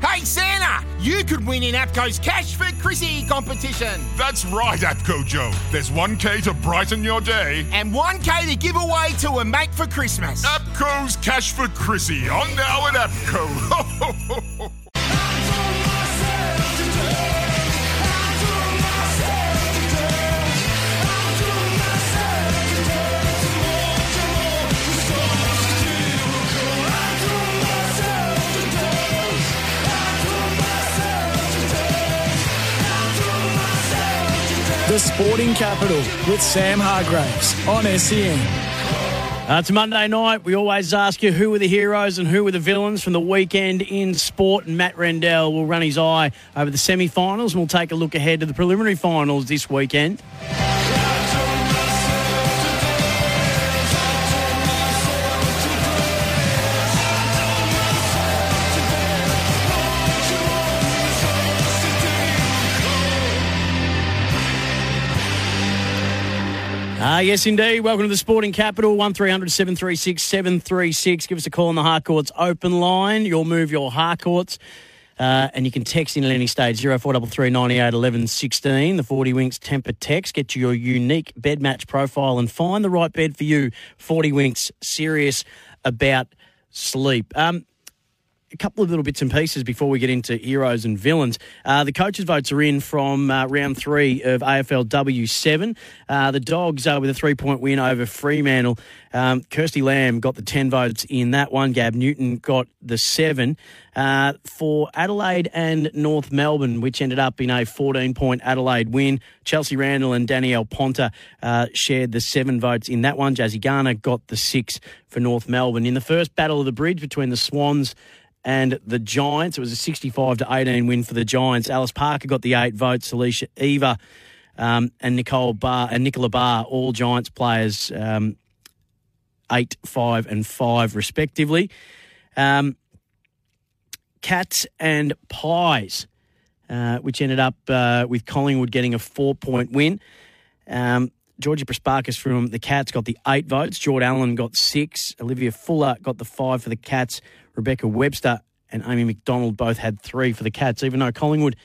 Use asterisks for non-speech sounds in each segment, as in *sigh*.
Hey Santa, you could win in APCO's Cash for Chrissy competition. That's right, APCO Joe. There's 1K to brighten your day. And 1K to give away to a mate for Christmas. APCO's Cash for Chrissy on now at APCO. *laughs* The Sporting Capital with Sam Hargreaves on SEN. Uh, it's Monday night. We always ask you who were the heroes and who were the villains from the weekend in sport. And Matt Rendell will run his eye over the semi finals and we'll take a look ahead to the preliminary finals this weekend. Ah, yes, indeed. Welcome to the Sporting Capital, 1300 736 736. Give us a call on the Harcourts open line. You'll move your Harcourts. Uh, and you can text in at any stage, 0433 98 11 16. The 40 Winks Tempur text. Get you your unique bed match profile and find the right bed for you. 40 Winks, serious about sleep. Um, a couple of little bits and pieces before we get into heroes and villains. Uh, the coaches' votes are in from uh, round three of AFL W7. Uh, the Dogs uh, with a three point win over Fremantle. Um, Kirsty Lamb got the 10 votes in that one. Gab Newton got the seven. Uh, for Adelaide and North Melbourne, which ended up in a 14 point Adelaide win. Chelsea Randall and Danielle Ponter uh, shared the seven votes in that one. Jazzy Garner got the six for North Melbourne. In the first battle of the bridge between the Swans and the Giants. It was a 65 to 18 win for the Giants. Alyce Parker got the eight votes. Alicia Eva um, and Nicole Barr and Nicola Barr, all Giants players, um, eight, five, and five respectively. Um, Cats and Pies, uh, which ended up uh, with Collingwood getting a four point win. Um, Georgie Prespakis from the Cats got the eight votes. Jord Allen got six. Olivia Fuller got the five for the Cats. Rebecca Webster and Amy McDonald both had three for the Cats, even though Collingwood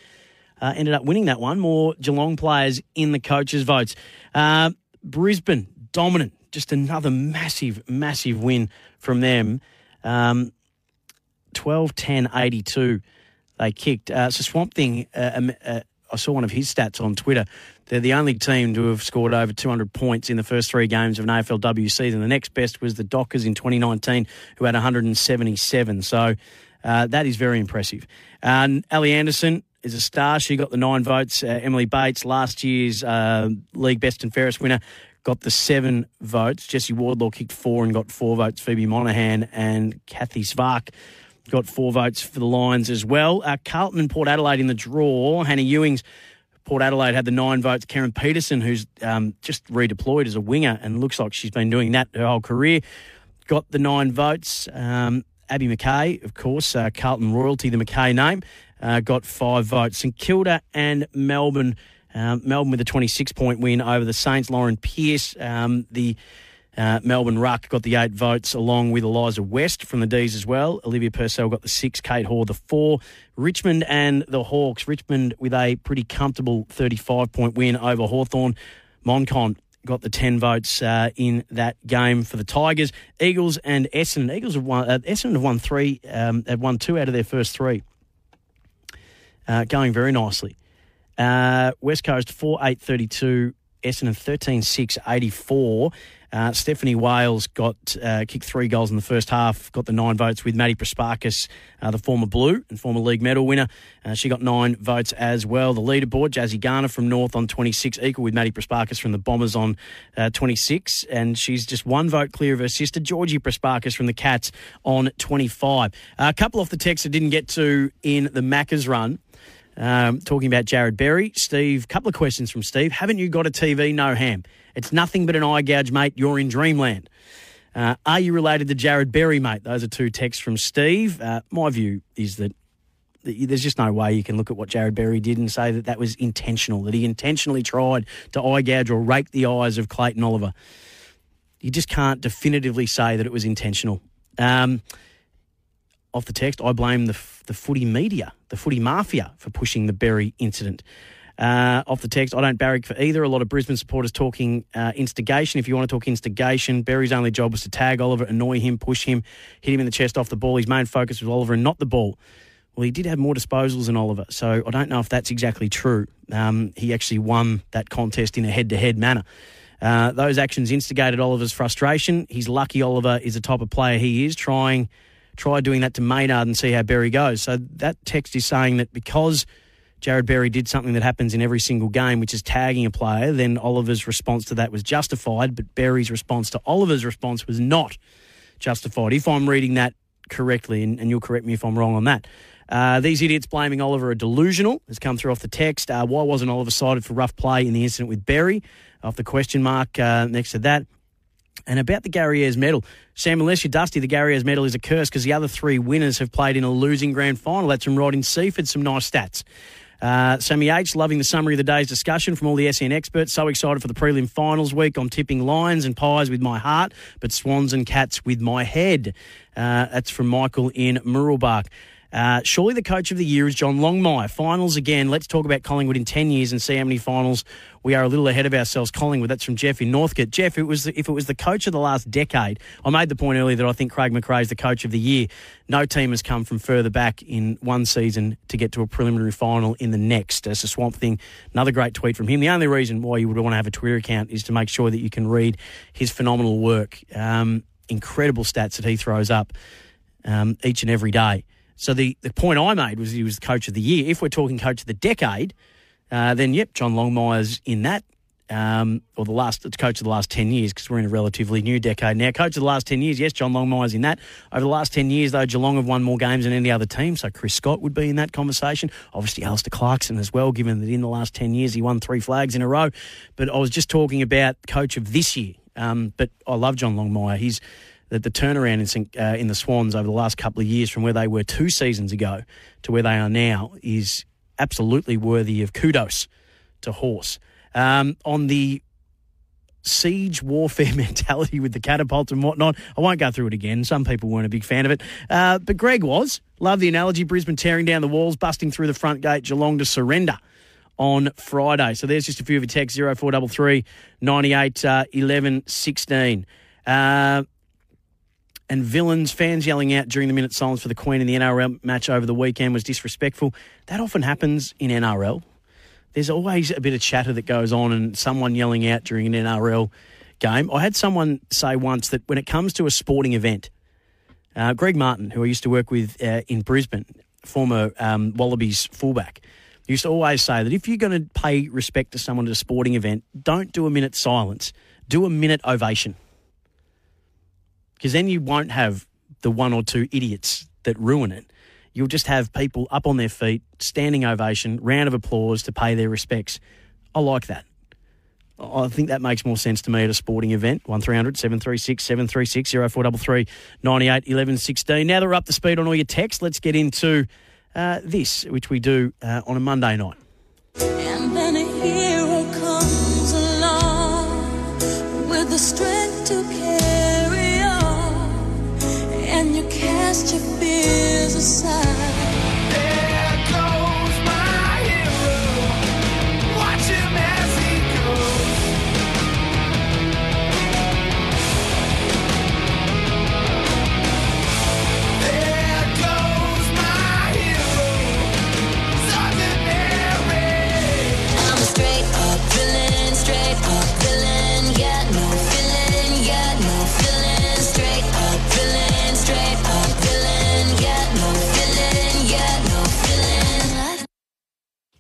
uh, ended up winning that one. More Geelong players in the coaches' votes. Uh, Brisbane, dominant. Just another massive, massive win from them. Um, 12 10 82 they kicked. Uh, so Swamp Thing, uh, um, uh, I saw one of his stats on Twitter. They're the only team to have scored over 200 points in the first three games of an AFLW season. The next best was the Dockers in 2019, who had 177. So uh, that is very impressive. Uh, Ally Anderson is a star. She got the nine votes. Uh, Emily Bates, last year's uh, league best and fairest winner, got the seven votes. Jesse Wardlaw kicked four and got four votes. Phoebe Monaghan and Cathy Svarc got four votes for the Lions as well. Uh, Carlton and Port Adelaide in the draw. Hannah Ewings, Port Adelaide had the nine votes. Kerryn Peterson, who's um, just redeployed as a winger and looks like she's been doing that her whole career, got the nine votes. Um, Abby McKay, of course, uh, Carlton royalty, the McKay name, uh, got five votes. St Kilda and Melbourne. Um, Melbourne with a 26 point win over the Saints. Lauren Pearce, um, the uh, Melbourne Ruck got the eight votes, along with Eliza West from the D's as well. Olivia Purcell got the six, Kate Hore the four. Richmond and the Hawks. Richmond with a pretty comfortable 35 point win over Hawthorn. Moncon got the 10 votes uh, in that game for the Tigers. Eagles and Essendon. Eagles have won, uh, Essendon have won three, um, have won two out of their first three. Uh, going very nicely. Uh, West Coast 4 8 32, Essendon 13 6 84. Uh, Stephanie Wales got uh, kicked three goals in the first half, got the nine votes with Maddie Prespakis, uh, the former Blue and former league medal winner. Uh, she got nine votes as well. The leaderboard, Jazzy Garner from North on 26, equal with Maddie Prespakis from the Bombers on uh, 26. And she's just one vote clear of her sister, Georgie Prespakis from the Cats on 25. a couple off the text I didn't get to in the Macca's run. Um, talking about Jarrod Berry. Steve, couple of questions from Steve. Haven't you got a TV? No ham. It's nothing but an eye gouge, mate. You're in dreamland. Uh, are you related to Jarrod Berry, mate? Those are two texts from Steve. Uh, my view is that there's just no way you can look at what Jarrod Berry did and say that that was intentional, that he intentionally tried to eye gouge or rake the eyes of Clayton Oliver. You just can't definitively say that it was intentional. Um, off the text, I blame the, the footy media, the footy mafia, for pushing the Berry incident. Uh, off the text, I don't barrack for either. A lot of Brisbane supporters talking uh, instigation. If you want to talk instigation, Berry's only job was to tag Oliver, annoy him, push him, hit him in the chest off the ball. His main focus was Oliver and not the ball. Well, he did have more disposals than Oliver, so I don't know if that's exactly true. Um, he actually won that contest in a head to head manner. Uh, those actions instigated Oliver's frustration. He's lucky Oliver is the type of player he is, trying try doing that to Maynard and see how Berry goes. So that text is saying that because Jarrod Berry did something that happens in every single game, which is tagging a player, then Oliver's response to that was justified, but Berry's response to Oliver's response was not justified. If I'm reading that correctly, and, and you'll correct me if I'm wrong on that. Uh, these idiots blaming Oliver are delusional has come through off the text. Uh, why wasn't Oliver cited for rough play in the incident with Berry? Off the question mark uh, next to that. And about the Gary Ayres medal, Sam, unless you're dusty, the Gary Ayres medal is a curse because the other three winners have played in a losing grand final. That's from Rod Seaford, some nice stats. Uh, Sammy H, loving the summary of the day's discussion from all the SN experts. So excited for the prelim finals week. I'm tipping Lions and Pies with my heart, but Swans and Cats with my head. Uh, that's from Michael in Mooroolbark. Uh, surely the coach of the year is John Longmire. Finals again. Let's talk about Collingwood in 10 years and see how many finals we are a little ahead of ourselves. Collingwood, that's from Jeff in Northcote. Jeff, it was the, if it was the coach of the last decade, I made the point earlier that I think Craig McRae is the coach of the year. No team has come from further back in one season to get to a preliminary final in the next. That's a swamp thing. Another great tweet from him. The only reason why you would want to have a Twitter account is to make sure that you can read his phenomenal work. Um, incredible stats that he throws up um, each and every day. So the, the point I made was he was coach of the year. If we're talking coach of the decade, uh, then yep, John Longmire's in that. Um, or the last coach of the last 10 years because we're in a relatively new decade now. Coach of the last 10 years, yes, John Longmire's in that. Over the last 10 years, though, Geelong have won more games than any other team, so Chris Scott would be in that conversation. Obviously, Alastair Clarkson as well, given that in the last 10 years he won three flags in a row. But I was just talking about coach of this year. Um, but I love John Longmire. He's that the turnaround in, uh, in the Swans over the last couple of years from where they were two seasons ago to where they are now is absolutely worthy of kudos to Horse. Um, on the siege warfare *laughs* mentality with the catapult and whatnot. I won't go through it again. Some people weren't a big fan of it. Uh, but Greg was. Love the analogy. Brisbane tearing down the walls, busting through the front gate, Geelong to surrender on Friday. So there's just a few of your texts 0433 98 uh, 11 16. Uh, and villains, fans yelling out during the minute silence for the Queen in the NRL match over the weekend was disrespectful. That often happens in NRL. There's always a bit of chatter that goes on and someone yelling out during an NRL game. I had someone say once that when it comes to a sporting event, uh, Greg Martin, who I used to work with uh, in Brisbane, former um, Wallabies fullback, used to always say that if you're going to pay respect to someone at a sporting event, don't do a minute silence, do a minute ovation because then you won't have the one or two idiots that ruin it. You'll just have people up on their feet, standing ovation, round of applause to pay their respects. I like that. I think that makes more sense to me at a sporting event. 1300 736 736 0433 98 11 16. Now that we're up to speed on all your texts, let's get into uh, this, which we do uh, on a Monday night. And then a hero comes along with the strength to cast your.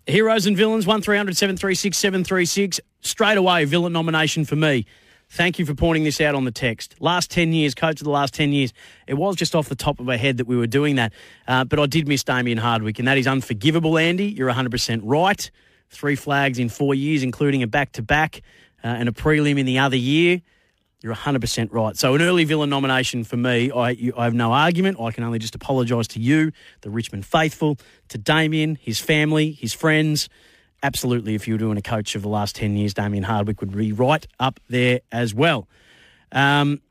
Heroes and villains, 1300 736 736. Straight away, villain nomination for me. Thank you for pointing this out on the text. Last 10 years, coach of the last 10 years, it was just off the top of my head that we were doing that. Uh, but I did miss Damien Hardwick, and that is unforgivable, Andy. You're 100% right. Three flags in four years, including a back to back and a prelim in the other year. You're 100% right. So, an early villain nomination for me, I, you, I have no argument. I can only just apologise to you, the Richmond faithful, to Damien, his family, his friends. Absolutely, if you were doing a coach of the last 10 years, Damien Hardwick would be right up there as well. Um,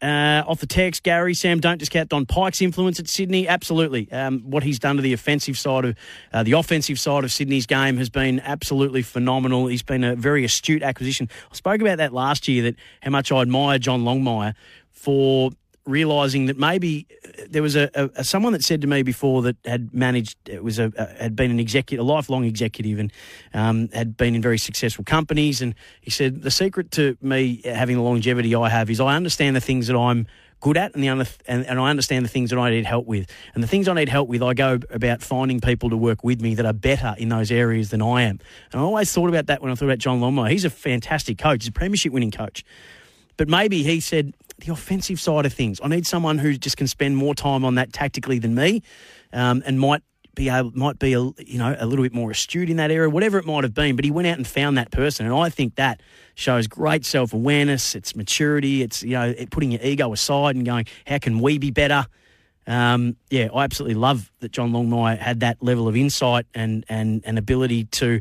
uh, off the text, Gary, Sam, don't discount Don Pyke's influence at Sydney. Absolutely. Um, what he's done to the offensive side of uh, the offensive side of Sydney's game has been absolutely phenomenal. He's been a very astute acquisition. I spoke about that last year, that how much I admire John Longmire for realizing that maybe uh, there was a, a, someone that said to me before that had managed it was a, a had been an executive, a lifelong executive, and um, had been in very successful companies. And he said the secret to me having the longevity I have is I understand the things that I'm good at and the and, and I understand the things that I need help with. And the things I need help with, I go about finding people to work with me that are better in those areas than I am. And I always thought about that when I thought about John Longmire. He's a fantastic coach. He's a premiership winning coach. But maybe he said, the offensive side of things. I need someone who just can spend more time on that tactically than me, um, and might be able, might be a, you know a little bit more astute in that area, whatever it might have been. But he went out and found that person, and I think that shows great self awareness. It's maturity. It's you know putting your ego aside and going, how can we be better? Um, yeah, I absolutely love that John Longmire had that level of insight and and and ability to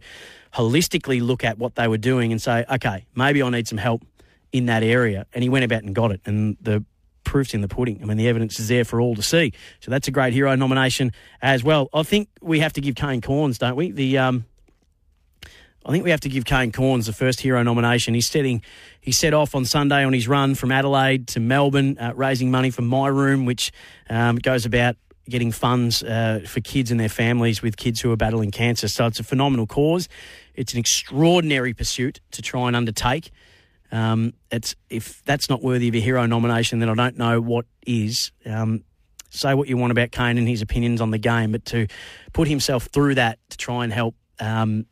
holistically look at what they were doing and say, okay, maybe I need some help in that area, and he went about and got it. And the proof's in the pudding. I mean, the evidence is there for all to see. So that's a great hero nomination as well. I think we have to give Kane Cornes, don't we? The um, I think we have to give Kane Cornes the first hero nomination. He's setting, he set off on Sunday on his run from Adelaide to Melbourne, uh, raising money for My Room, which um, goes about getting funds uh, for kids and their families with kids who are battling cancer. So it's a phenomenal cause. It's an extraordinary pursuit to try and undertake. Um, it's if that's not worthy of a hero nomination, then I don't know what is. Um, say what you want about Kane and his opinions on the game, but to put himself through that to try and help um,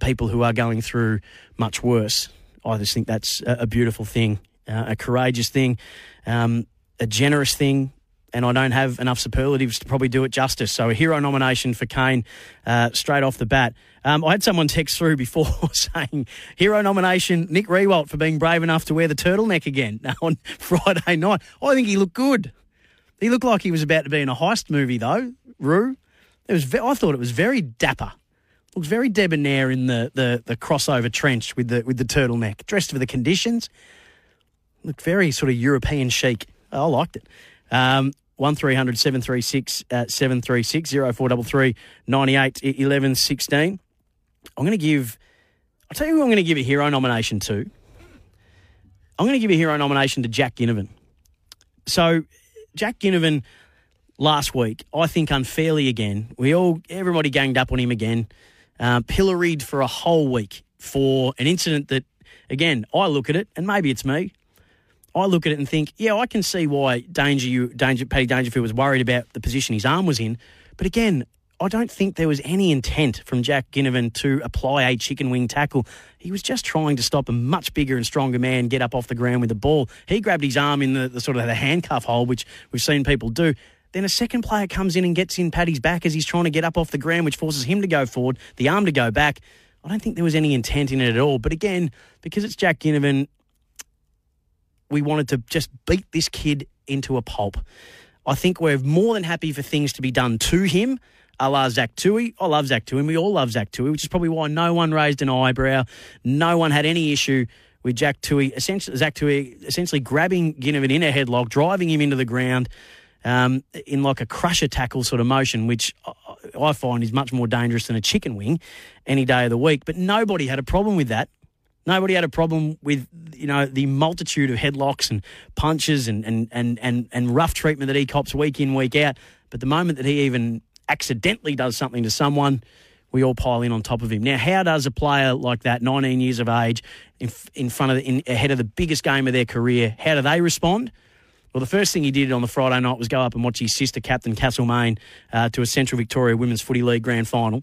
people who are going through much worse, I just think that's a, a beautiful thing, uh, a courageous thing, um, a generous thing, and I don't have enough superlatives to probably do it justice. So a hero nomination for Kane uh, straight off the bat. Um, I had someone text through before *laughs* saying hero nomination Nick Riewoldt for being brave enough to wear the turtleneck again *laughs* on Friday night. I think he looked good. He looked like he was about to be in a heist movie though. Roo, it was. Ve- I thought it was very dapper. Looked very debonair in the, the, the crossover trench with the with the turtleneck, dressed for the conditions. Looked very sort of European chic. I liked it. Um, 1300 736 uh, 736 0433 98 11 16. I'm going to give, I'll tell you who I'm going to give a hero nomination to. I'm going to give a hero nomination to Jack Ginnivan. So, Jack Ginnivan last week, I think unfairly again, we all, everybody ganged up on him again, uh, pilloried for a whole week for an incident that, again, I look at it, and maybe it's me, I look at it and think, yeah, I can see why Danger, you, Danger, Paddy Dangerfield was worried about the position his arm was in. But again, I don't think there was any intent from Jack Ginnivan to apply a chicken wing tackle. He was just trying to stop a much bigger and stronger man get up off the ground with the ball. He grabbed his arm in the, the sort of the handcuff hole, which we've seen people do. Then a second player comes in and gets in Paddy's back as he's trying to get up off the ground, which forces him to go forward, the arm to go back. I don't think there was any intent in it at all. But again, because it's Jack Ginnivan, we wanted to just beat this kid into a pulp. I think we're more than happy for things to be done to him, a la Zach Tuohy. I love Zach Tuohy, and we all love Zach Tuohy, which is probably why no one raised an eyebrow. No one had any issue with Jack Tuohy, essentially, Zach Tuohy essentially grabbing Ginnivan in a headlock, driving him into the ground um, in like a crusher tackle sort of motion, which I find is much more dangerous than a chicken wing any day of the week. But nobody had a problem with that. Nobody had a problem with you know the multitude of headlocks and punches and and and and, and rough treatment that he cops week in week out. But the moment that he even accidentally does something to someone, we all pile in on top of him. Now, how does a player like that, 19 years of age, in, in front of in, ahead of the biggest game of their career, how do they respond? Well, the first thing he did on the Friday night was go up and watch his sister captain Castlemaine uh, to a Central Victoria Women's Footy League grand final.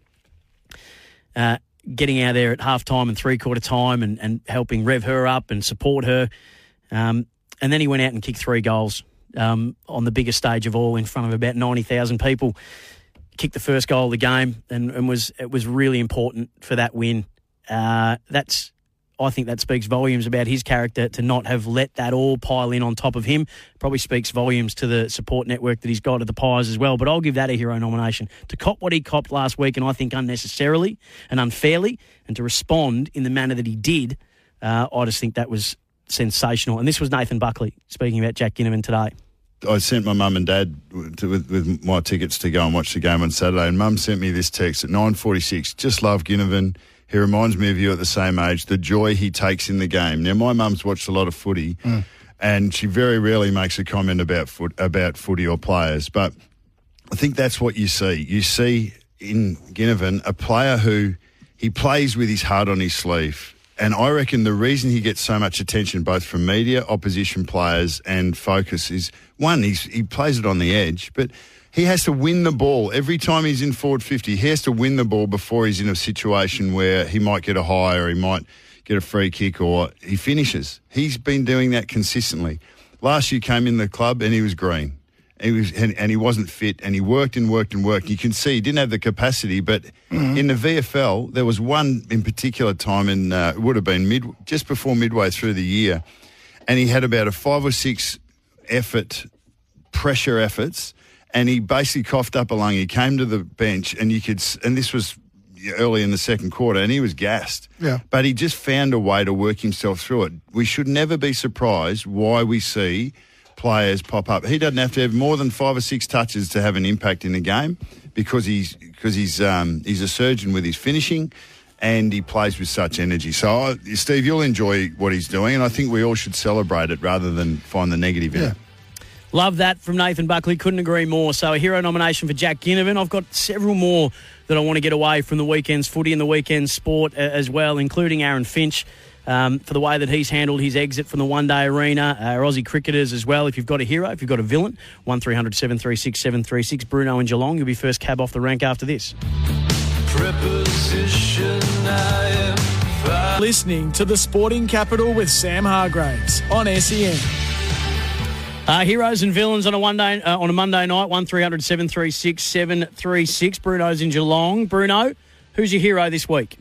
uh, getting out there at half time and three quarter time and, and helping rev her up and support her. Um, and then he went out and kicked three goals um, on the biggest stage of all in front of about 90,000 people. Kicked the first goal of the game and, and was it was really important for that win. Uh, that's I think that speaks volumes about his character to not have let that all pile in on top of him. Probably speaks volumes to the support network that he's got at the Pies as well. But I'll give that a hero nomination. To cop what he copped last week, and I think unnecessarily and unfairly, and to respond in the manner that he did, uh, I just think that was sensational. And this was Nathan Buckley speaking about Jack Ginnivan today. I sent my mum and dad to, with, with my tickets to go and watch the game on Saturday, and mum sent me this text at 9.46, just love Ginnivan. He reminds me of you at the same age, the joy he takes in the game. Now, my mum's watched a lot of footy, mm. and she very rarely makes a comment about foot, about footy or players, but I think that's what you see. You see in Ginnivan a player who he plays with his heart on his sleeve. And I reckon the reason he gets so much attention, both from media, opposition players, and focus, is one, he plays it on the edge, but he has to win the ball every time he's in forward 50. He has to win the ball before he's in a situation where he might get a high or he might get a free kick or he finishes. He's been doing that consistently. Last year came in the club and he was green. He was and, and he wasn't fit and he worked and worked and worked. You can see he didn't have the capacity, but mm-hmm. in the VFL there was one in particular time in uh, it would have been mid just before midway through the year, and he had about a five or six effort pressure efforts and he basically coughed up a lung. He came to the bench, and you could, and this was early in the second quarter, and he was gassed. Yeah. But he just found a way to work himself through it. We should never be surprised why we see players pop up. He doesn't have to have more than five or six touches to have an impact in the game because he's because he's um, he's a surgeon with his finishing. And he plays with such energy. So, Steve, you'll enjoy what he's doing, and I think we all should celebrate it rather than find the negative in it. Love that from Nathan Buckley. Couldn't agree more. So a hero nomination for Jack Ginnivan. I've got several more that I want to get away from the weekend's footy and the weekend's sport uh, as well, including Aaron Finch. Um, for the way that he's handled his exit from the one day arena, uh, Aussie cricketers as well. If you've got a hero, if you've got a villain, 1300 736 736. Bruno and Geelong, you'll be first cab off the rank after this. Listening to the Sporting Capital with Sam Hargreaves on SEN. Uh, heroes and villains on a one day uh, on a Monday night. One 736 Bruno's in Geelong. Bruno, who's your hero this week?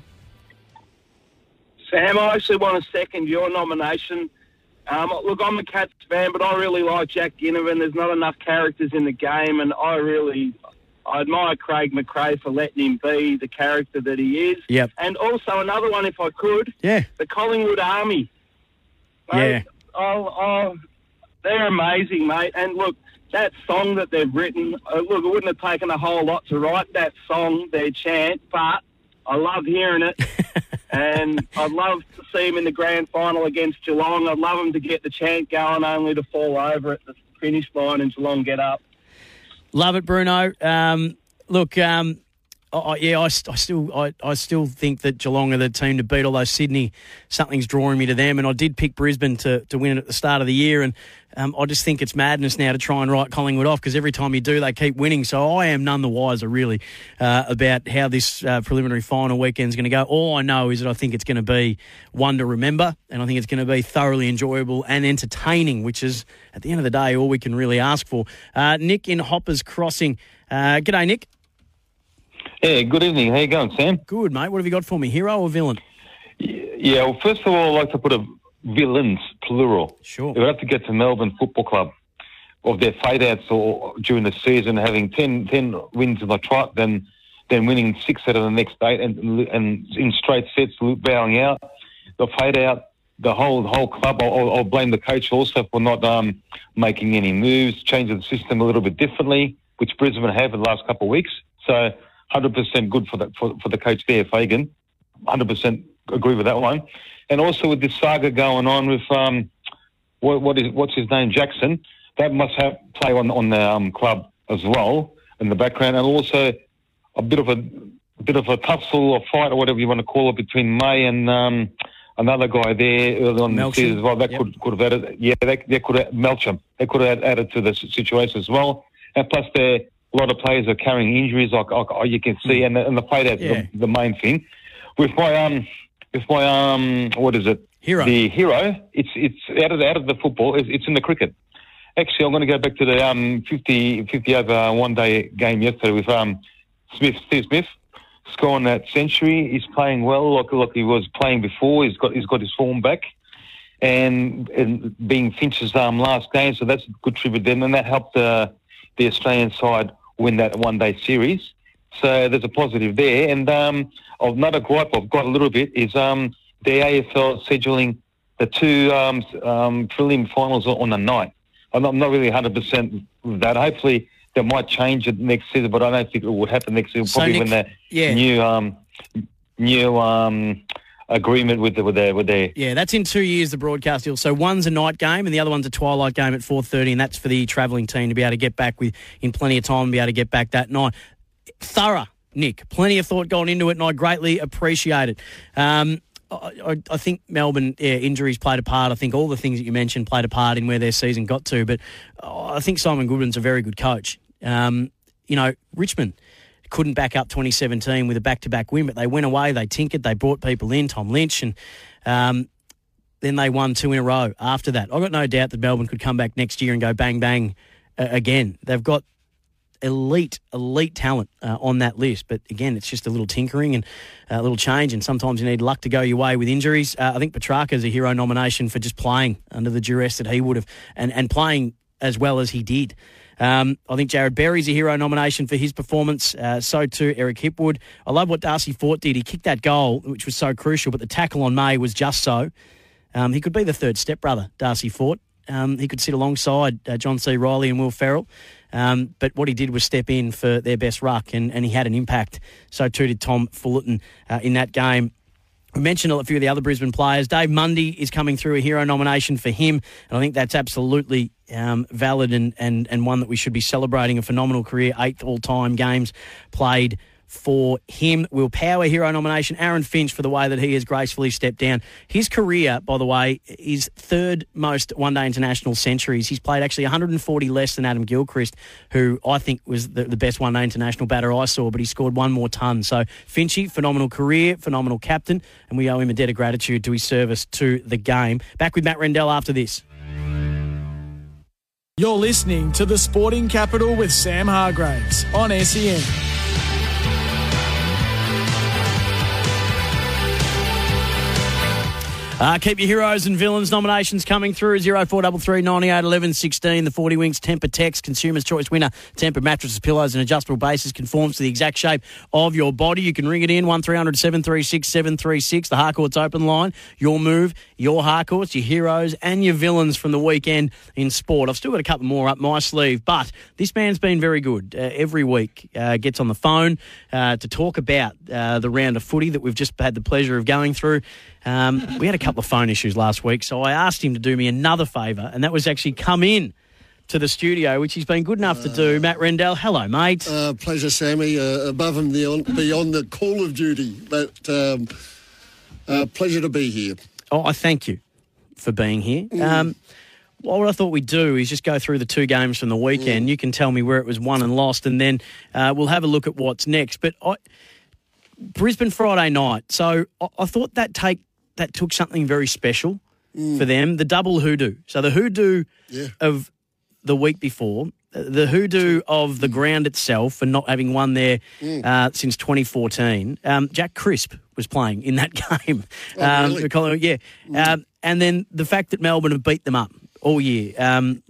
Sam, I actually want to second your nomination. Um, look, I'm a Cats fan, but I really like Jack Ginnivan. There's not enough characters in the game, and I really I admire Craig McRae for letting him be the character that he is. Yep. And also another one, if I could. Yeah. The Collingwood Army. yeah. I'll, I'll, they're amazing, mate. And look, that song that they've written, uh, look, it wouldn't have taken a whole lot to write that song, their chant, but I love hearing it. *laughs* and I'd love to see him in the grand final against Geelong. I'd love him to get the chant going, only to fall over at the finish line and Geelong get up. Love it, Bruno. Um, look, um, Oh, yeah, I, I still I, I still think that Geelong are the team to beat. Although Sydney, something's drawing me to them, and I did pick Brisbane to, to win it at the start of the year, and um, I just think it's madness now to try and write Collingwood off because every time you do, they keep winning. So I am none the wiser really uh, about how this uh, preliminary final weekend is going to go. All I know is that I think it's going to be one to remember, and I think it's going to be thoroughly enjoyable and entertaining, which is at the end of the day all we can really ask for. Uh, Nick in Hoppers Crossing, uh, g'day Nick. Yeah, good evening. How you going, Sam? Good, mate. What have you got for me, hero or villain? Yeah, well, first of all, I'd like to put a villains, plural. Sure. We have to get to Melbourne Football Club of their fade outs or during the season, having 10, 10 wins in the trot, then then winning six out of the next eight and and in straight sets, bowing out. The fade out, the whole whole club. I'll, I'll blame the coach also for not um, making any moves, changing the system a little bit differently, which Brisbane have in the last couple of weeks. So 100% good for the, for, for the coach there, Fagan. 100% agree with that one. And also with this saga going on with, um, what, what is, what's his name, Jackson, that must have play on, on the um, club as well in the background. And also a bit of a, a bit of a tussle or fight or whatever you want to call it between May and um, another guy there early on the season as well. That yep. could, could have added, yeah, they, they could have, Melcham, they could have added to the situation as well. And plus they're, a lot of players are carrying injuries, like, like you can see, and the, and the play that's yeah. the, the, main thing. with my um, with my um, what is it? Hero. The hero. It's it's out of the, out of the football. It's, it's in the cricket. Actually, I'm going to go back to the um 50, 50 over one day game yesterday with um Smith Steve Smith scoring that century. He's playing well, like like he was playing before. He's got he's got his form back, and, and being Finch's um last game, so that's a good tribute then, and that helped uh, the Australian side win that one day series. So there's a positive there. And um, another gripe I've got a little bit is um, the AFL scheduling the two um, um, prelim finals on the night. I'm not, I'm not really 100% with that. Hopefully they might change it next season, but I don't think it would happen next season. So, Probably when the yeah. new um, new um, agreement with the, with their with their Yeah, that's in two years, the broadcast deal. So one's a night game and the other one's a twilight game at 4.30, and that's for the travelling team to be able to get back with in plenty of time and be able to get back that night. Thorough, Nick. Plenty of thought gone into it, and I greatly appreciate it. Um, I, I, I think Melbourne yeah, injuries played a part. I think all the things that you mentioned played a part in where their season got to. But oh, I think Simon Goodwin's a very good coach. Um, you know, Richmond couldn't back up 2017 with a back-to-back win, but they went away, they tinkered, they brought people in, Tom Lynch, and um, then they won two in a row after that. I've got no doubt that Melbourne could come back next year and go bang, bang uh, again. They've got elite, elite talent uh, on that list. But again, it's just a little tinkering and a little change. And sometimes you need luck to go your way with injuries. Uh, I think Petracca is a hero nomination for just playing under the duress that he would have and, and playing as well as he did. Um, I think Jarrod Berry's a hero nomination for his performance. Uh, so too Eric Hipwood. I love what Darcy Fort did. He kicked that goal, which was so crucial, but the tackle on May was just so. Um, he could be the third stepbrother, Darcy Fort. Um, he could sit alongside uh, John C. Reilly and Will Ferrell. Um, but what he did was step in for their best ruck, and, and he had an impact. So too did Tom Fullarton uh, in that game. We mentioned a few of the other Brisbane players. Dave Mundy is coming through a hero nomination for him, and I think that's absolutely um, valid and, and, and one that we should be celebrating. A phenomenal career, eighth all time games played for him. Will Power hero nomination. Aaron Finch for the way that he has gracefully stepped down. His career, by the way, is third most one day international centuries. He's played actually 140 less than Adam Gilchrist, who I think was the, the best one day international batter I saw, but he scored one more ton. So Finchy, phenomenal career, phenomenal captain, and we owe him a debt of gratitude to his service to the game. Back with Matt Rendell after this. You're listening to the Sporting Capital with Sam Hargreaves on SEN. Uh, keep your heroes and villains nominations coming through. 0433 98 11 16. The 40 Winks Tempur Text Consumer's Choice winner. Tempur mattresses, pillows, and adjustable bases conforms to the exact shape of your body. You can ring it in 1300 736 736. The Harcourt's open line. Your move, your Harcourts, your heroes, and your villains from the weekend in sport. I've still got a couple more up my sleeve, but this man's been very good. Uh, every week uh, gets on the phone uh, to talk about uh, the round of footy that we've just had the pleasure of going through. Um, we had a couple of phone issues last week, so I asked him to do me another favour, and that was actually come in to the studio, which he's been good enough to do. Matt Rendell, hello, mate. Uh, pleasure, Sammy. Uh, above and beyond, beyond the call of duty, but um, uh, pleasure to be here. oh, I thank you for being here. Um, what I thought we'd do is just go through the two games from the weekend. You can tell me where it was won and lost, and then uh, we'll have a look at what's next. But I, Brisbane Friday night, so I, I thought that take that took something very special for them. The double hoodoo. So the hoodoo Yeah. of the week before, uh, the hoodoo of the ground itself for not having won there uh, since 2014. Um, Jack Crisp was playing in that *laughs* game. Oh, um, really? we call it- yeah. Um, and then the fact that Melbourne have beat them up all year um,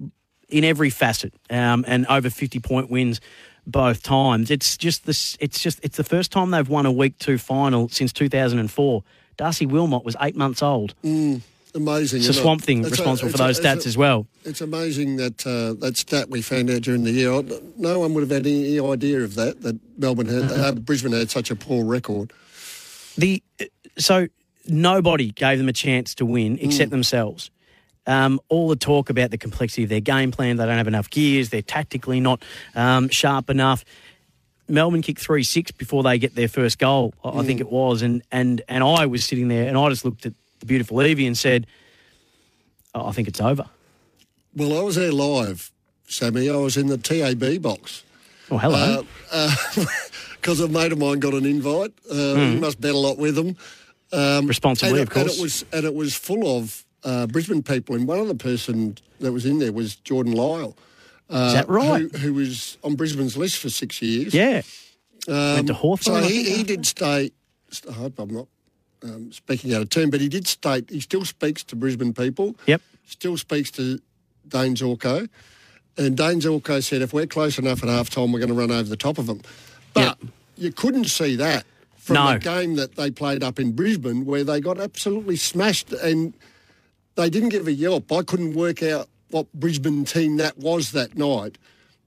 in every facet um, and over 50 point wins both times. It's just this. It's just it's the first time they've won a week two final since 2004. Darcy Wilmot was eight months old. Amazing. It's a swamp thing It's a- responsible for a- those a- stats as well. It's amazing that uh, that stat we found out during the year. No one would have had any idea of that. That Melbourne had, uh, Brisbane had such a poor record. The so nobody gave them a chance to win except themselves. Um, all the talk about the complexity of their game plan, they don't have enough gears, they're tactically not um, sharp enough. Melbourne kicked three six before they get their first goal, I I think it was, and and and I was sitting there and I just looked at the beautiful Evie and said, oh, "I think it's over." Well, I was there live, Sammy. I was in the TAB box. Oh, hello. Uh, uh, *laughs* because a mate of mine got an invite. Uh, He must bet a lot with them. Um, Responsibly, and, of course. And it was and it was full of uh, Brisbane people, and one other person that was in there was Jordan Lyle. Uh, Is that right? Who, who was on Brisbane's list for six years. Yeah. Um, Went to Hawthorn, So he, he did stay. I hope I'm not um, speaking out of turn, but he did state he still speaks to Brisbane people. Yep. Still speaks to Dane Zorko. And Dane Zorko said, if we're close enough at half time, we're going to run over the top of them. But you couldn't see that from No. the game that they played up in Brisbane, where they got absolutely smashed and they didn't give a yelp. I couldn't work out what Brisbane team that was that night,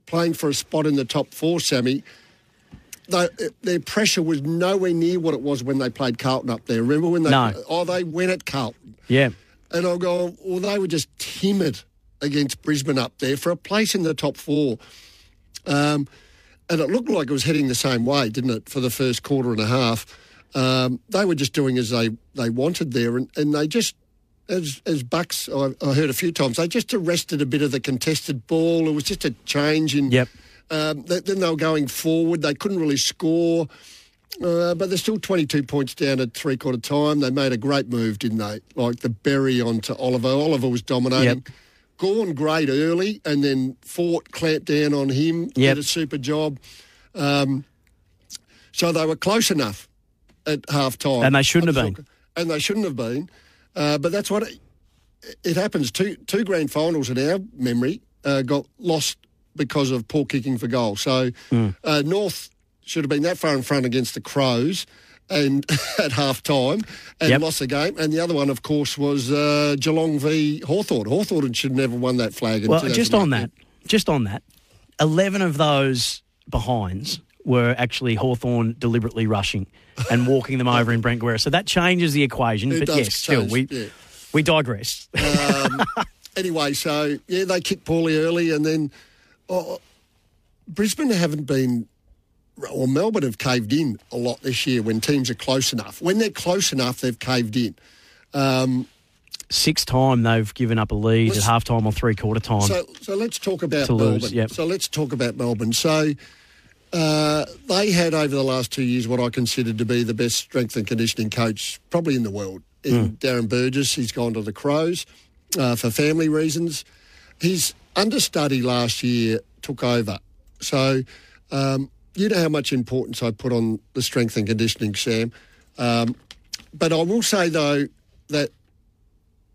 playing for a spot in the top four, Sammy. They, their pressure was nowhere near what it was when they played Carlton up there. Remember when they? No. Oh, they went at Carlton, Yeah. and I'll go. Well, they were just timid against Brisbane up there for a place in the top four. Um, and it looked like it was heading the same way, didn't it, for the first quarter and a half? Um, they were just doing as they, they wanted there, and, and they just, as as Bucks, I, I heard a few times, they just arrested a bit of the contested ball. It was just a change in. Yep. Um, th- then they were going forward. They couldn't really score, uh, but they're still 22 points down at three quarter time. They made a great move, didn't they? Like the Berry onto Oliver. Oliver was dominating. Yep. Gawn great early, and then Fort clamped down on him. Yep. Did a super job. Um, so they were close enough at half time. And they shouldn't have been. And they shouldn't have been. Uh, but that's what it, it happens. Two two grand finals in our memory uh, got lost because of poor kicking for goal. So Hmm. uh, North should have been that far in front against the Crows. And *laughs* at half time, and Yep. lost the game. And the other one, of course, was uh, Geelong v Hawthorn. Hawthorn should have never won that flag. In Well, just on that, just on that, 11 of those behinds were actually Hawthorn deliberately rushing and walking them over in Brent Guerra. So that changes the equation. It but yes, still, we, yeah. we digress. Um, *laughs* anyway, so yeah, they kicked poorly early, and then oh, Brisbane haven't been, or Melbourne have caved in a lot this year when teams are close enough. When they're close enough, they've caved in. Um, Sixth time they've given up a lead at half time or three quarter time. So, so let's talk about Melbourne. lose, yep. So let's talk about Melbourne. So uh, they had over the last two years what I considered to be the best strength and conditioning coach probably in the world. In Darren Burgess, he's gone to the Crows uh, for family reasons. His understudy last year took over. So um, you know how much importance I put on the strength and conditioning, Sam. Um, but I will say though that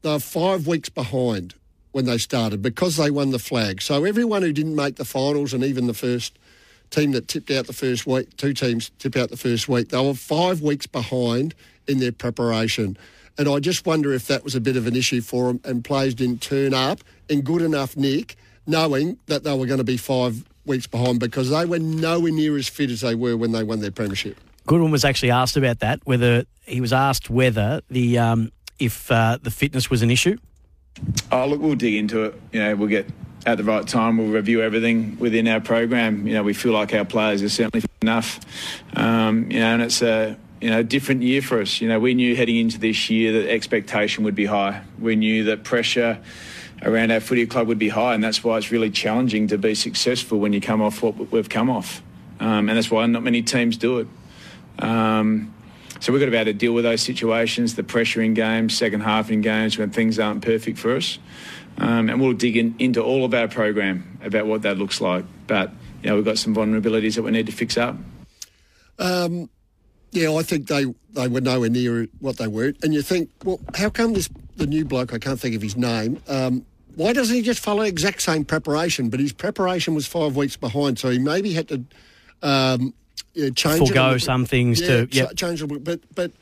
they're five weeks behind when they started because they won the flag. So everyone who didn't make the finals and even the first team that tipped out the first week, two teams tip out the first week, they were five weeks behind in their preparation. And I just wonder if that was a bit of an issue for them and players didn't turn up in good enough nick, knowing that they were going to be five weeks behind because they were nowhere near as fit as they were when they won their premiership. Goodwin was actually asked about that. Whether he was asked whether the um, if uh, the fitness was an issue. Oh, look, we'll dig into it. You know, we'll get at the right time. We'll review everything within our program. You know, we feel like our players are certainly enough. Um, you know, and it's a you know different year for us. You know, we knew heading into this year that expectation would be high. We knew that pressure around our footy club would be high, and that's why it's really challenging to be successful when you come off what we've come off. Um, and that's why not many teams do it. Um, so we've got to be able to deal with those situations, the pressure in games, second half in games when things aren't perfect for us. Um, and we'll dig in, into all of our program about what that looks like. But, you know, we've got some vulnerabilities that we need to fix up. Um, yeah, I think they, they were nowhere near what they were. And you think, well, how come this the new bloke? I can't think of his name. Um, why doesn't he just follow exact same preparation? But his preparation was five weeks behind, so he maybe had to um, yeah, change it a Forgo little- some things yeah, to- ch- yep. change it. But but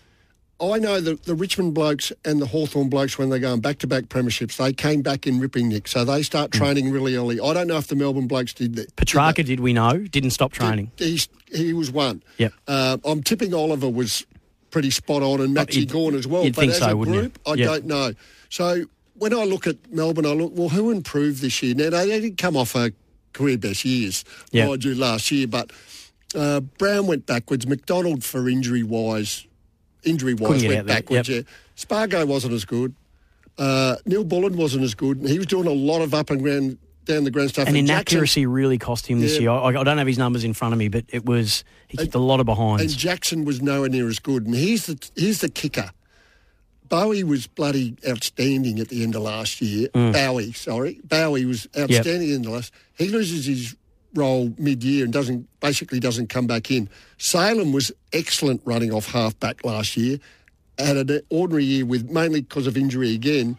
I know the the Richmond blokes and the Hawthorn blokes when they're going back to back premierships, they came back in ripping nick, so they start Mm. training really early. I don't know if the Melbourne blokes did that. Petracca, did we know, didn't stop training. He's, he was one. Yep. Uh, I'm tipping Oliver was pretty spot on and Maxie you'd- Gawn as well. you'd but think as so, a wouldn't you? group, I Yep. don't know. So when I look at Melbourne, I look, well, who improved this year? Now, they didn't come off a career best years, Yep. mind you, last year, but uh, Brown went backwards. McDonald, for injury wise, injury wise, went backwards. yep. Yeah. Spargo wasn't as good. Uh, Neil Bullen wasn't as good. He was doing a lot of up and ground down the ground stuff. And Jackson- inaccuracy really cost him this Yeah. year. I, I don't have his numbers in front of me, but it was he kicked a lot of behind. and. Jackson was nowhere near as good. And here's the here's the kicker. Bowey was bloody outstanding at the end of last year. Mm. Bowey, sorry, Bowey was outstanding in the last. He loses his role mid-year and doesn't basically doesn't come back in. Salem was excellent running off half-back last year. Had an ordinary year with mainly because of injury again.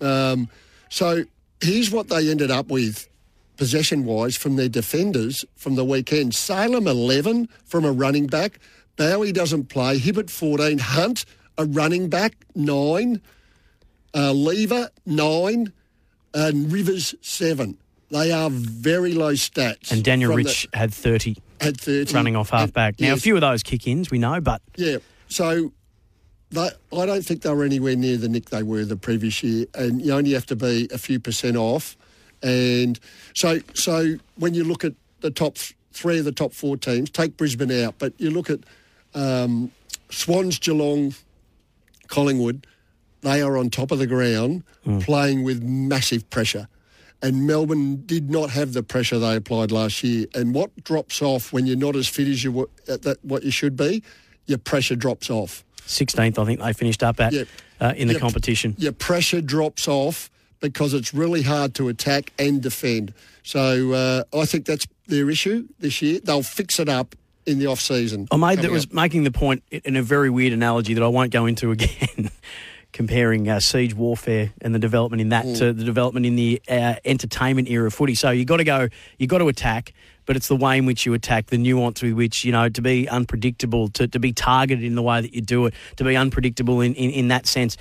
Um, so here's what they ended up with possession wise from their defenders from the weekend. Salem 11 from a running back. Bowey doesn't play. Hibbert 14. Hunt, a running back, 9. Uh, Lever, 9. And Rivers, 7. They are very low stats. And Daniel Rich had 30 had 30. running off half back. Now, a few of those kick ins, we know, but Yeah. So they, I don't think they were anywhere near the nick they were the previous year, and you only have to be a few percent off. And so, so when you look at the top th- three of the top four teams, take Brisbane out, but you look at um, Swans, Geelong, Collingwood, they are on top of the ground playing with massive pressure. And Melbourne did not have the pressure they applied last year. And what drops off when you're not as fit as you wa- at that, what you should be, your pressure drops off. 16th, I think they finished up at Yep. uh, in the competition. Your pressure drops off because it's really hard to attack and defend. So uh, I think that's their issue this year. They'll fix it up in the off season. I made that was up. making the point in a very weird analogy that I won't go into again, *laughs* comparing uh, siege warfare and the development in that Mm. to the development in the uh, entertainment era of footy. So you got to go, you got to attack, but it's the way in which you attack, the nuance with which you know to be unpredictable, to, to be targeted in the way that you do it, to be unpredictable in, in, in that sense.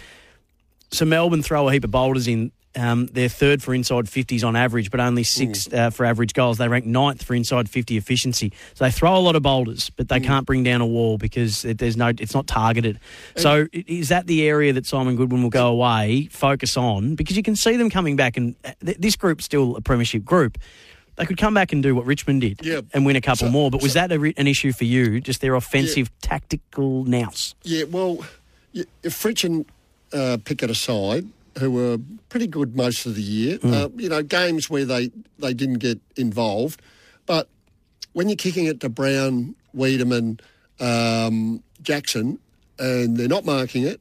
So Melbourne throw a heap of boulders in. Um, they're third for inside 50s on average, but only sixth uh, for average goals. They rank ninth for inside 50 efficiency. So they throw a lot of boulders, but they can't bring down a wall because it, there's no, it's not targeted. So is that the area that Simon Goodwin will go away, focus on? Because you can see them coming back, and uh, th- this group's still a premiership group. They could come back and do what Richmond did Yeah. and win a couple So- more. But was that a, an issue for you? Just their offensive tactical nous? Yeah, well, if Fritsch and uh, Pickett aside, who were pretty good most of the year, uh, you know, games where they, they didn't get involved. But when you're kicking it to Brown, Weideman, um, Jackson, and they're not marking it,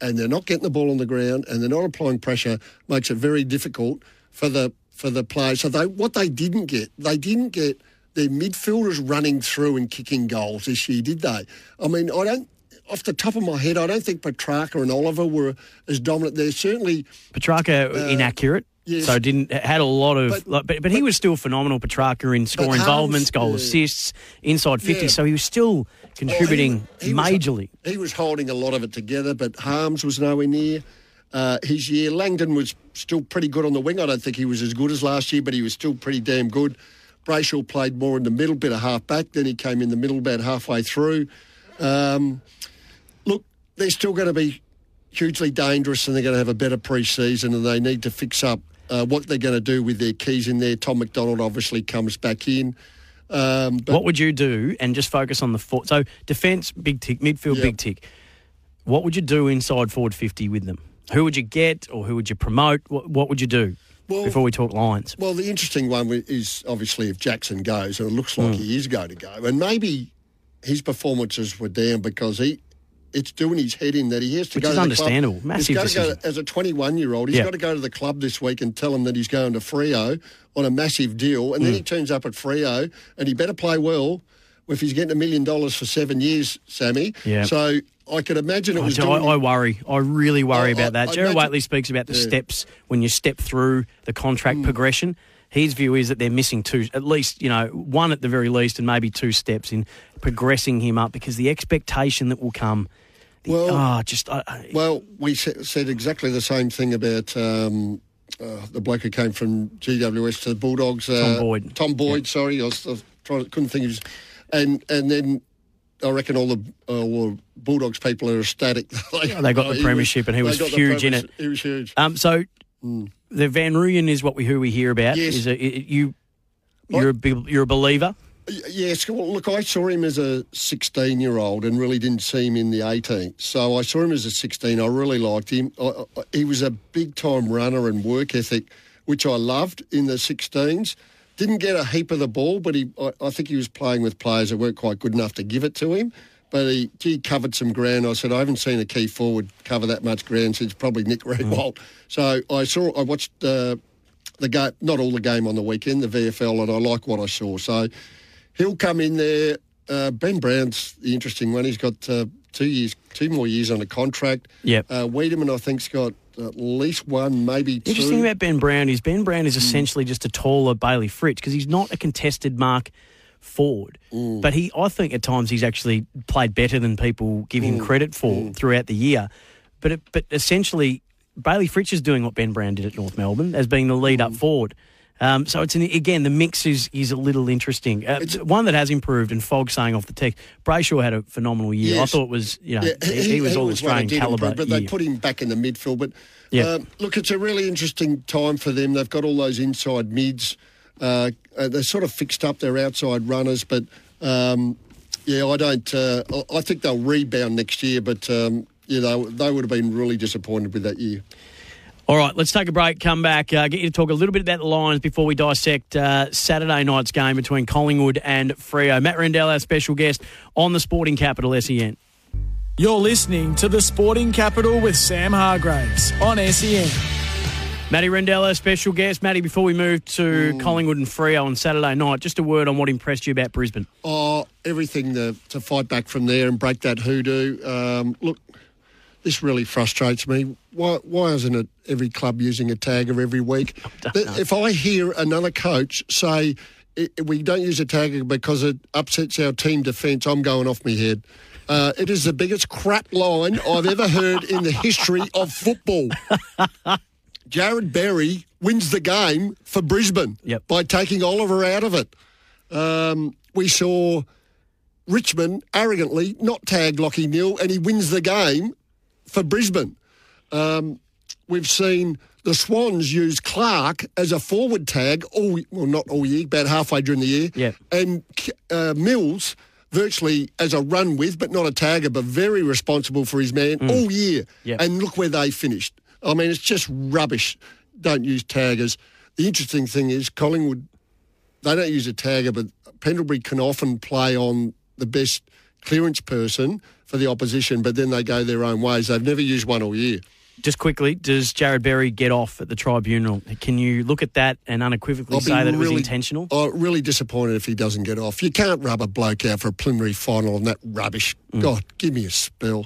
and they're not getting the ball on the ground, and they're not applying pressure, makes it very difficult for the for the players. So they what they didn't get, they didn't get their midfielders running through and kicking goals this year, did they? I mean, I don't. Off the top of my head, I don't think Petracca and Oliver were as dominant. They're certainly Petracca inaccurate. Uh, yes. So didn't had a lot of, But- but, but, but he was still phenomenal. Petracca in score Harms, involvements, goal yeah. assists, inside fifty. Yeah. So he was still contributing Oh, he- he was- majorly. he was holding a lot of it together, but Harms was nowhere near uh, his year. Langdon was still pretty good on the wing. I don't think he was as good as last year, but he was still pretty damn good. Brayshaw played more in the middle, bit of half back. Then he came in the middle about halfway through. Um, they're still going to be hugely dangerous and they're going to have a better pre-season and they need to fix up uh, what they're going to do with their keys in there. Tom McDonald obviously comes back in. Um, but what would you do? And just focus on the foot. So defense, big tick. Midfield, Yeah. big tick. What would you do inside forward fifty with them? Who would you get, or who would you promote? What, what would you do Well- before we talk lines? Well, the interesting one is obviously if Jackson goes, and it looks like Hmm. he is going to go, and maybe his performances were down because he. It's doing his head in that he has to Which go is to the understandable. Club. Massive he's got to decision. go as a 21 year old. He's Yeah. got to go to the club this week and tell him that he's going to Freo on a massive deal, and then Hmm. he turns up at Freo, and he better play well. If he's getting a million dollars for seven years, Sammy. Yeah. So I could imagine it was. do- doing I, I worry. I really worry I- about that. I Jared imagine- Waitley speaks about the Yeah. steps when you step through the contract progression. His view is that they're missing two, at least, you know, one at the very least, and maybe two steps in progressing him up because the expectation that will come. The, Well- ah, just I, I- Well, we sa- said exactly the same thing about um, uh, the bloke who came from GWS to the Bulldogs. Uh, Tom Boyd. Tom Boyd, sorry. I was, I was trying, couldn't think of his... And, and then I reckon all the uh, well, Bulldogs people are ecstatic. They got the *laughs* he premiership and he was huge in it. He was huge. um, so the Van Rooyen is what we who we hear about. Yes. Is a, i- you you're a you're a believer. Yes, well, look, I saw him as a 16 year old and really didn't see him in the 18th. So I saw him as a 16. I really liked him. I, I, he was a big time runner and work ethic which I loved in the 16s. Didn't get a heap of the ball, but he, I, I think he was playing with players that weren't quite good enough to give it to him. But he, he covered some ground. I said I haven't seen a key forward cover that much ground since probably Nick Riewoldt. So I saw, I watched uh, the game, not all the game on the weekend, the VFL, and I like what I saw. So he'll come in there. Uh, ben Brown's the interesting one. He's got uh, two years, two more years on a contract. Yep. Uh, Weideman, I think's got at least one, maybe two. Interesting about Ben Brown is Ben Brown is essentially just a taller Bailey Fritsch because he's not a contested mark forward, but he I think at times he's actually played better than people give him credit for throughout the year. But it, but essentially Bailey Fritsch is doing what Ben Brown did at North Melbourne as being the lead up forward. Um, so it's an, again the mix is is a little interesting. Uh, one that has improved, and Fogg saying off the text, Brayshaw had a phenomenal year. Yes. I thought it was you know Yeah, he, he was all one Australian calibre. improve, but they put him back in the midfield. But Yeah. um, look, it's a really interesting time for them. They've got all those inside mids. Uh, uh, they're sort of fixed up their outside runners, but um, yeah, I don't. Uh, I- I think they'll rebound next year, but um, yeah, they, they would have been really disappointed with that year. All right, let's take a break, come back, uh, get you to talk a little bit about the Lions before we dissect uh, Saturday night's game between Collingwood and Freo. Matt Rendell, our special guest on the Sporting Capital E SEN. You're listening to the Sporting Capital with Sam Hargreaves on E SEN. Matty Rendell, our special guest. Matty, before we move to Collingwood and Freo on Saturday night, just a word on what impressed you about Brisbane. Oh, everything to, to fight back from there and break that hoodoo. Um, look, this really frustrates me. Why, why isn't it every club using a tagger every week? *laughs* If I hear another coach say we don't use a tagger because it upsets our team defence, I'm going off my head. Uh, it is the biggest crap line I've ever heard in the history of football. *laughs* Jarrod Berry wins the game for Brisbane Yep. by taking Oliver out of it. Um, we saw Richmond arrogantly not tag Lachie Neale, and he wins the game for Brisbane. Um, we've seen the Swans use Clark as a forward tag all well, not all year, about halfway during the year. Yep. And uh, Mills virtually as a run with, but not a tagger, but very responsible for his man all year. And look where they finished. I mean, it's just rubbish. Don't use taggers. The interesting thing is Collingwood they don't use a tagger, but Pendlebury can often play on the best clearance person for the opposition, but then they go their own ways. They've never used one all year. Just quickly, does Jarrod Berry get off at the tribunal? Can you look at that and unequivocally I'll say that it was really- intentional? Oh, really disappointed if he doesn't get off. You can't rub a bloke out for a preliminary final on that rubbish. Mm. God, give me a spell.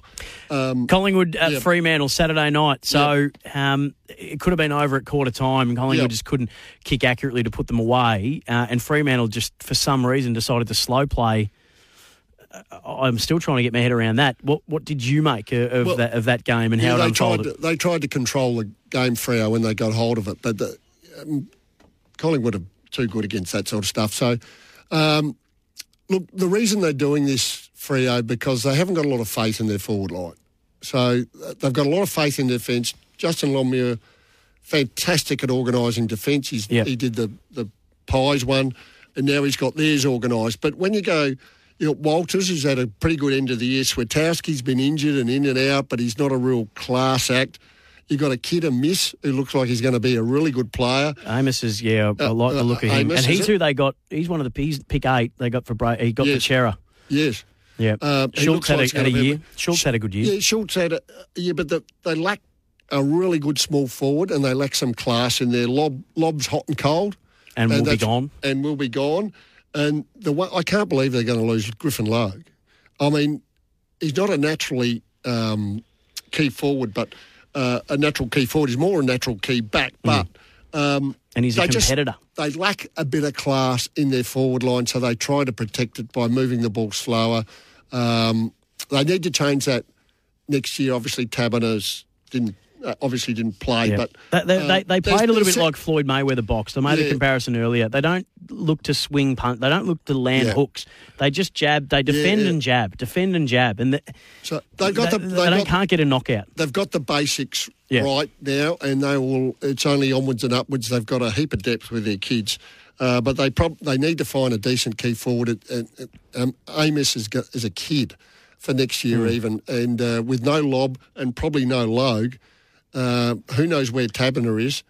Um, Collingwood at Yeah. Fremantle Saturday night. So um, it could have been over at quarter time, and Collingwood Yeah. just couldn't kick accurately to put them away. Uh, and Fremantle just, for some reason, decided to slow play. I'm still trying to get my head around that. What what did you make of, of Well, that of that game and how it they tried to, they tried to control the game Freo when they got hold of it, but the, um, Collingwood are too good against that sort of stuff. So, um, look, the reason they're doing this Freo because they haven't got a lot of faith in their forward line. So uh, they've got a lot of faith in defence. Justin Longmuir, fantastic at organising defence. Yep. he did the the Pies one, and now he's got theirs organised. But when you go. You know, Walters has had a pretty good end of the year. Swatowski's been injured and in and out, but he's not a real class act. You've got a kid, a miss, who looks like he's going to be a really good player. Amiss is yeah, I Uh, like the uh, look of him, Amiss, and he's it? who they got. He's one of the he's pick eight they got for he got Yes. the Cerra. Yes. Yeah, Uh, Schultz had, like a, had a year. Schultz had a good year. Yeah, Schultz had a yeah, but the, they lack a really good small forward, and they lack some class in there. Lobb, Lobb's hot and cold, And will be gone. and will be gone. And the one, I can't believe they're going to lose Griffin Logue. I mean, he's not a naturally um, key forward, but uh, a natural key forward. He's more a natural key back, but. Um, And he's a they just- competitor. they lack a bit of class in their forward line, so they try to protect it by moving the ball slower. Um, they need to change that next year. Obviously, Taberner didn't uh, obviously didn't play, Yeah. but they, they, uh, they, they played a little bit like Floyd Mayweather boxed. I made a Yeah. comparison earlier. They don't look to swing punt. They don't look to land Yeah. hooks. They just jab. They defend yeah. and jab, defend and jab, and the, So they've got they, the they don't, got, can't get a knockout. they've got the basics Yeah. right now, and they will. It's only onwards and upwards. They've got a heap of depth with their kids, uh, but they prob- they need to find a decent key forward. At- um, Amiss is, go- is a kid for next year Hmm. even, and uh, with no Lobb and probably no Logue, uh, who knows where Taberner is.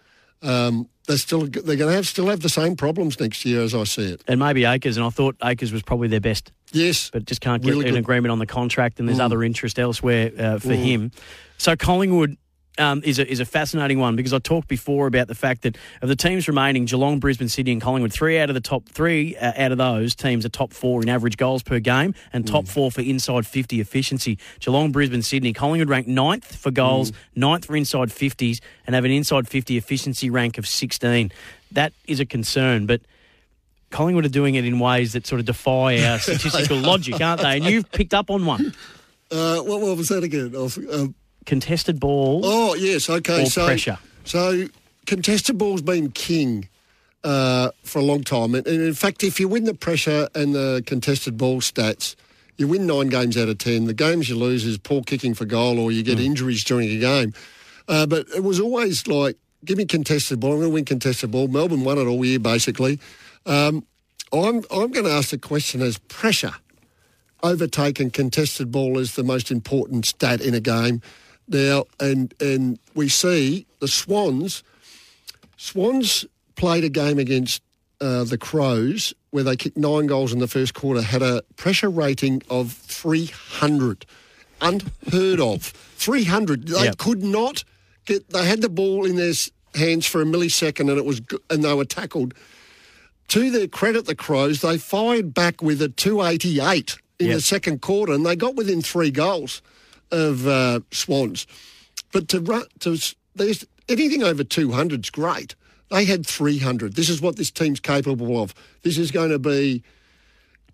Um, they're still they're going to have still have the same problems next year as I see it. And maybe Acres, and I thought Acres was probably their best. Yes, but just can't get Really an good. agreement on the contract, and there's Mm. other interest elsewhere uh, for Mm. him. So Collingwood um, is a is a fascinating one because I talked before about the fact that of the teams remaining, Geelong, Brisbane, Sydney, and Collingwood, three out of the top three uh, out of those teams are top four in average goals per game and top four for inside fifty efficiency. Geelong, Brisbane, Sydney, Collingwood ranked ninth for goals, ninth for inside fifties, and have an inside fifty efficiency rank of sixteen. That is a concern, but. Collingwood are doing it in ways that sort of defy our *laughs* statistical logic, aren't they? And you've picked up on one. Uh, what, what was that again? Um, Contested ball. Oh yes, okay. So pressure. So contested ball's been king uh, for a long time, and, and in fact, if you win the pressure and the contested ball stats, you win nine games out of ten. The games you lose is poor kicking for goal, or you get injuries during a game. Uh, but it was always like, give me contested ball. I'm going to win contested ball. Melbourne won it all year, basically. Um, I'm I'm going to ask the question as pressure overtaken contested ball is the most important stat in a game now, and and we see the Swans. Swans played a game against uh, the Crows where they kicked nine goals in the first quarter, had a pressure rating of 300. Unheard of. 300. They Yep. could not get, they had the ball in their hands for a millisecond and it was, and they were tackled. To their credit, the Crows, they fired back with a 288 in Yep. the second quarter and they got within three goals of uh, Swans. But to run, to there's anything over 200 is great. They had 300. This is what this team's capable of. This is going to be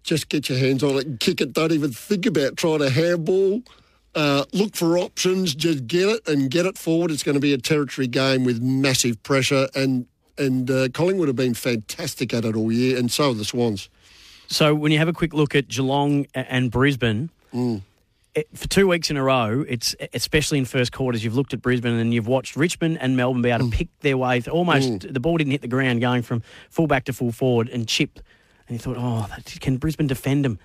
just get your hands on it and kick it. Don't even think about trying to handball. Uh, look for options. Just get it and get it forward. It's going to be a territory game with massive pressure. And and uh, Collingwood have been fantastic at it all year, and so have the Swans. So when you have a quick look at Geelong and Brisbane, it, for two weeks in a row, it's especially in first quarters, you've looked at Brisbane and you've watched Richmond and Melbourne be able to pick their way. Almost the ball didn't hit the ground, going from full back to full forward and chip. And you thought, oh, that, can Brisbane defend them?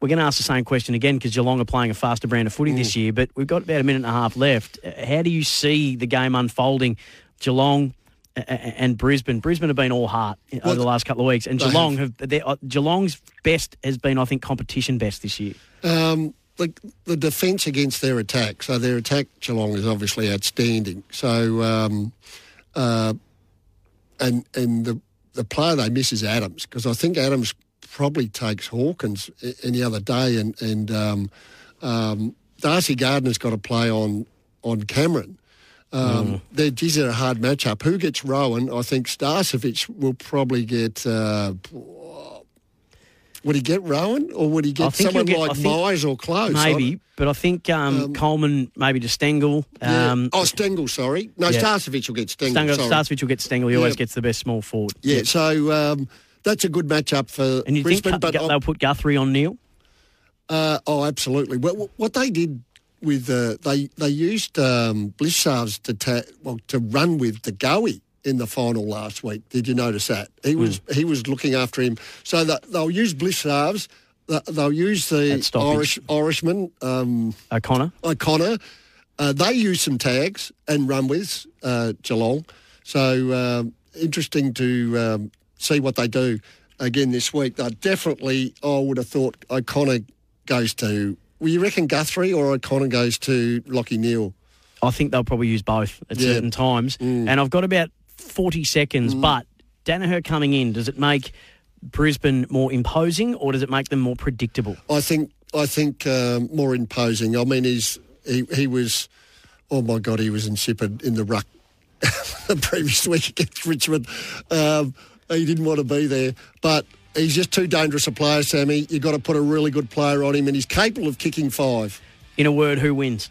We're going to ask the same question again because Geelong are playing a faster brand of footy this year, but we've got about a minute and a half left. How do you see the game unfolding? Geelong and Brisbane. Brisbane have been all heart over the last couple of weeks, and Geelong have. uh, Geelong's best has been, I think, competition best this year. Um, the, the defence against their attack. So their attack, Geelong, is obviously outstanding. So, um, uh, and and the the player they miss is Adams because I think Adams probably takes Hawkins any other day, and and um, um, Darcy Gardiner's got to play on on Cameron. Um, they're, geez, they're a hard matchup. Who gets Rohan? I think Starcevic will probably get. Uh, would he get Rohan, or would he get someone get- like Myers or Close? Maybe, but I think um, Coleman maybe to Stengle. Yeah. Um, oh, Stengle, sorry. No, yeah. Starcevic will get Stengle. Stengle sorry. Starcevic will get Stengle. He always gets the best small forward. Yeah, so um, that's a good matchup for And you Brisbane. think but they'll put Guthrie on Neale? uh, oh, absolutely. Well, what they did with uh, they they used um, to ta- well to run with the Goey in the final last week. Did you notice that he was Hmm. he was looking after him? So that they'll use Blicavs. th- They'll use the Irish Irishman. Um, O'Connor. O'Connor. Uh, they use some tags and run with uh, Geelong. So um, interesting to um, see what they do again this week. They definitely, I would have thought O'Connor goes to. Well, you reckon Guthrie or O'Connor goes to Lachie Neale? I think they'll probably use both at Yeah. Mm. certain times. And I've got about 40 seconds, but Daniher coming in, does it make Brisbane more imposing or does it make them more predictable? I think I think um, more imposing. I mean, he's he, he was. Oh my God, he was insipid in the ruck *laughs* the previous week against Richmond. Um, he didn't want to be there, but he's just too dangerous a player, Sammy. You've got to put a really good player on him, and he's capable of kicking five. In a word, who wins?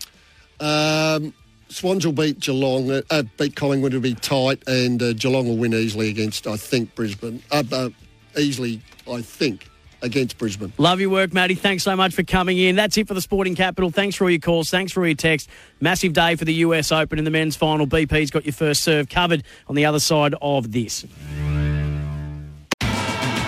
Um, Swans will beat Geelong, uh, uh, beat Collingwood will be tight, and uh, Geelong will win easily against, I think, Brisbane. Uh, uh, easily, I think, against Brisbane. Love your work, Matty. Thanks so much for coming in. That's it for the Sporting Capital. Thanks for all your calls. Thanks for all your texts. Massive day for the US Open in the men's final. BP's got your first serve covered on the other side of this.